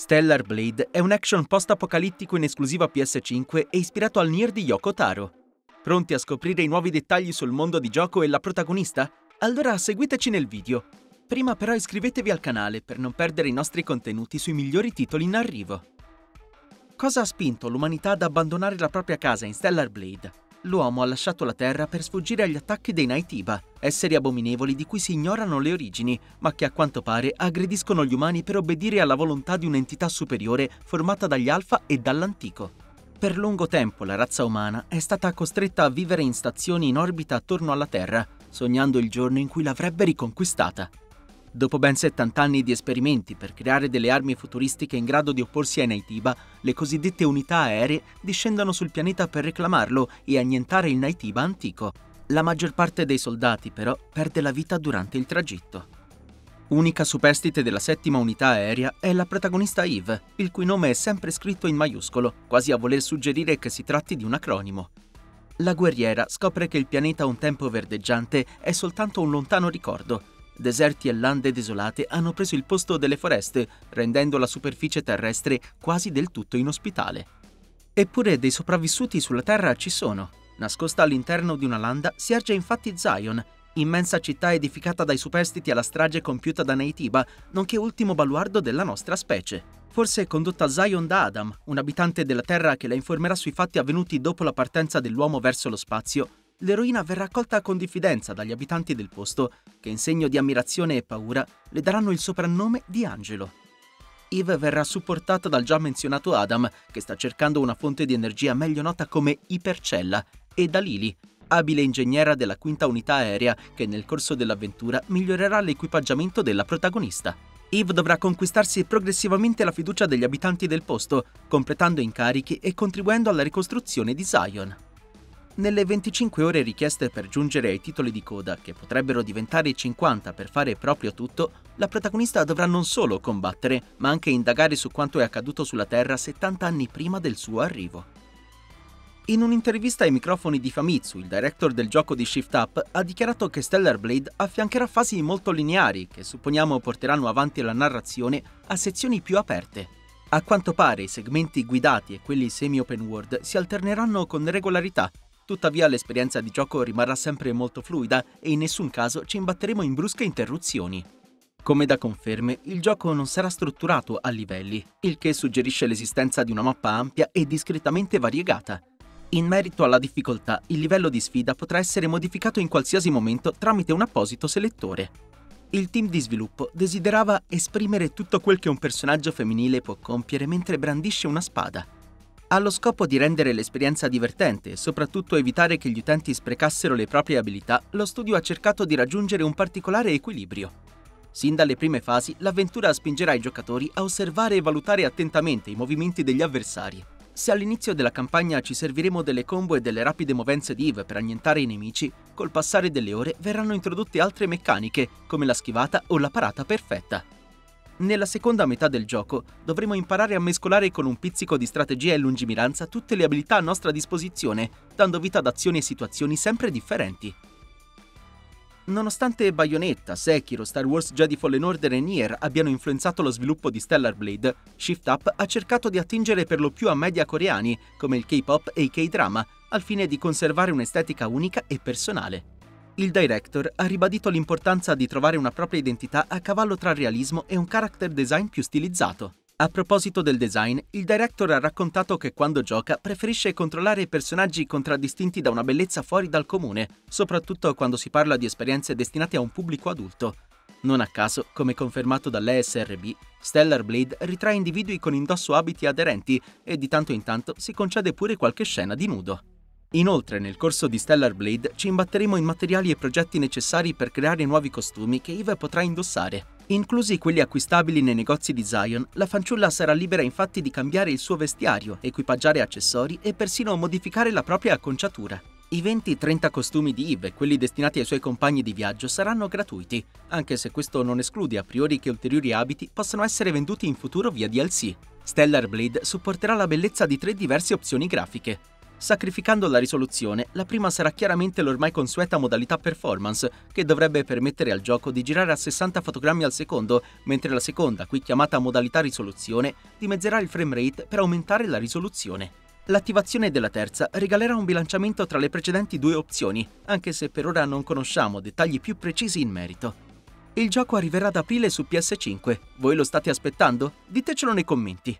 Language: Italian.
Stellar Blade è un action post-apocalittico in esclusiva PS5 e ispirato al Nier di Yoko Taro. Pronti a scoprire i nuovi dettagli sul mondo di gioco e la protagonista? Allora seguiteci nel video. Prima però iscrivetevi al canale per non perdere i nostri contenuti sui migliori titoli in arrivo. Cosa ha spinto l'umanità ad abbandonare la propria casa in Stellar Blade? L'uomo ha lasciato la Terra per sfuggire agli attacchi dei Naitiba, esseri abominevoli di cui si ignorano le origini, ma che a quanto pare aggrediscono gli umani per obbedire alla volontà di un'entità superiore formata dagli Alfa e dall'Antico. Per lungo tempo la razza umana è stata costretta a vivere in stazioni in orbita attorno alla Terra, sognando il giorno in cui l'avrebbe riconquistata. Dopo ben 70 anni di esperimenti per creare delle armi futuristiche in grado di opporsi ai Naitiba, le cosiddette unità aeree discendono sul pianeta per reclamarlo e annientare il Naitiba antico. La maggior parte dei soldati, però, perde la vita durante il tragitto. Unica superstite della settima unità aerea è la protagonista Eve, il cui nome è sempre scritto in maiuscolo, quasi a voler suggerire che si tratti di un acronimo. La guerriera scopre che il pianeta un tempo verdeggiante è soltanto un lontano ricordo deserti e lande desolate hanno preso il posto delle foreste, rendendo la superficie terrestre quasi del tutto inospitale. Eppure dei sopravvissuti sulla Terra ci sono. Nascosta all'interno di una landa si erge infatti Zion, immensa città edificata dai superstiti alla strage compiuta da Neitiba, nonché ultimo baluardo della nostra specie. Forse condotta Zion da Adam, un abitante della Terra che la informerà sui fatti avvenuti dopo la partenza dell'uomo verso lo spazio l'eroina verrà accolta con diffidenza dagli abitanti del posto, che in segno di ammirazione e paura le daranno il soprannome di Angelo. Eve verrà supportata dal già menzionato Adam, che sta cercando una fonte di energia meglio nota come ipercella, e da Lily, abile ingegnera della quinta unità aerea che nel corso dell'avventura migliorerà l'equipaggiamento della protagonista. Eve dovrà conquistarsi progressivamente la fiducia degli abitanti del posto, completando incarichi e contribuendo alla ricostruzione di Zion. Nelle 25 ore richieste per giungere ai titoli di coda, che potrebbero diventare 50 per fare proprio tutto, la protagonista dovrà non solo combattere, ma anche indagare su quanto è accaduto sulla Terra 70 anni prima del suo arrivo. In un'intervista ai microfoni di Famitsu, il director del gioco di Shift Up ha dichiarato che Stellar Blade affiancherà fasi molto lineari che supponiamo porteranno avanti la narrazione a sezioni più aperte. A quanto pare i segmenti guidati e quelli semi-open world si alterneranno con regolarità Tuttavia l'esperienza di gioco rimarrà sempre molto fluida e in nessun caso ci imbatteremo in brusche interruzioni. Come da conferme, il gioco non sarà strutturato a livelli, il che suggerisce l'esistenza di una mappa ampia e discretamente variegata. In merito alla difficoltà, il livello di sfida potrà essere modificato in qualsiasi momento tramite un apposito selettore. Il team di sviluppo desiderava esprimere tutto quel che un personaggio femminile può compiere mentre brandisce una spada ha lo scopo di rendere l'esperienza divertente e soprattutto evitare che gli utenti sprecassero le proprie abilità, lo studio ha cercato di raggiungere un particolare equilibrio. Sin dalle prime fasi, l'avventura spingerà i giocatori a osservare e valutare attentamente i movimenti degli avversari. Se all'inizio della campagna ci serviremo delle combo e delle rapide movenze di Eve per annientare i nemici, col passare delle ore verranno introdotte altre meccaniche, come la schivata o la parata perfetta. Nella seconda metà del gioco dovremo imparare a mescolare con un pizzico di strategia e lungimiranza tutte le abilità a nostra disposizione, dando vita ad azioni e situazioni sempre differenti. Nonostante Bayonetta, Sekiro, Star Wars Jedi Fallen Order e Nier abbiano influenzato lo sviluppo di Stellar Blade, Shift Up ha cercato di attingere per lo più a media coreani, come il K-pop e i K-drama, al fine di conservare un'estetica unica e personale. Il director ha ribadito l'importanza di trovare una propria identità a cavallo tra realismo e un character design più stilizzato. A proposito del design, il director ha raccontato che quando gioca preferisce controllare personaggi contraddistinti da una bellezza fuori dal comune, soprattutto quando si parla di esperienze destinate a un pubblico adulto. Non a caso, come confermato dall'ESRB, Stellar Blade ritrae individui con indosso abiti aderenti e di tanto in tanto si concede pure qualche scena di nudo. Inoltre, nel corso di Stellar Blade ci imbatteremo in materiali e progetti necessari per creare nuovi costumi che Eve potrà indossare. Inclusi quelli acquistabili nei negozi di Zion, la fanciulla sarà libera infatti di cambiare il suo vestiario, equipaggiare accessori e persino modificare la propria acconciatura. I 20-30 costumi di Eve e quelli destinati ai suoi compagni di viaggio saranno gratuiti, anche se questo non esclude a priori che ulteriori abiti possano essere venduti in futuro via DLC. Stellar Blade supporterà la bellezza di tre diverse opzioni grafiche, Sacrificando la risoluzione, la prima sarà chiaramente l'ormai consueta modalità performance, che dovrebbe permettere al gioco di girare a 60 fotogrammi al secondo, mentre la seconda, qui chiamata modalità risoluzione, dimezzerà il frame rate per aumentare la risoluzione. L'attivazione della terza regalerà un bilanciamento tra le precedenti due opzioni, anche se per ora non conosciamo dettagli più precisi in merito. Il gioco arriverà ad aprile su PS5. Voi lo state aspettando? Ditecelo nei commenti.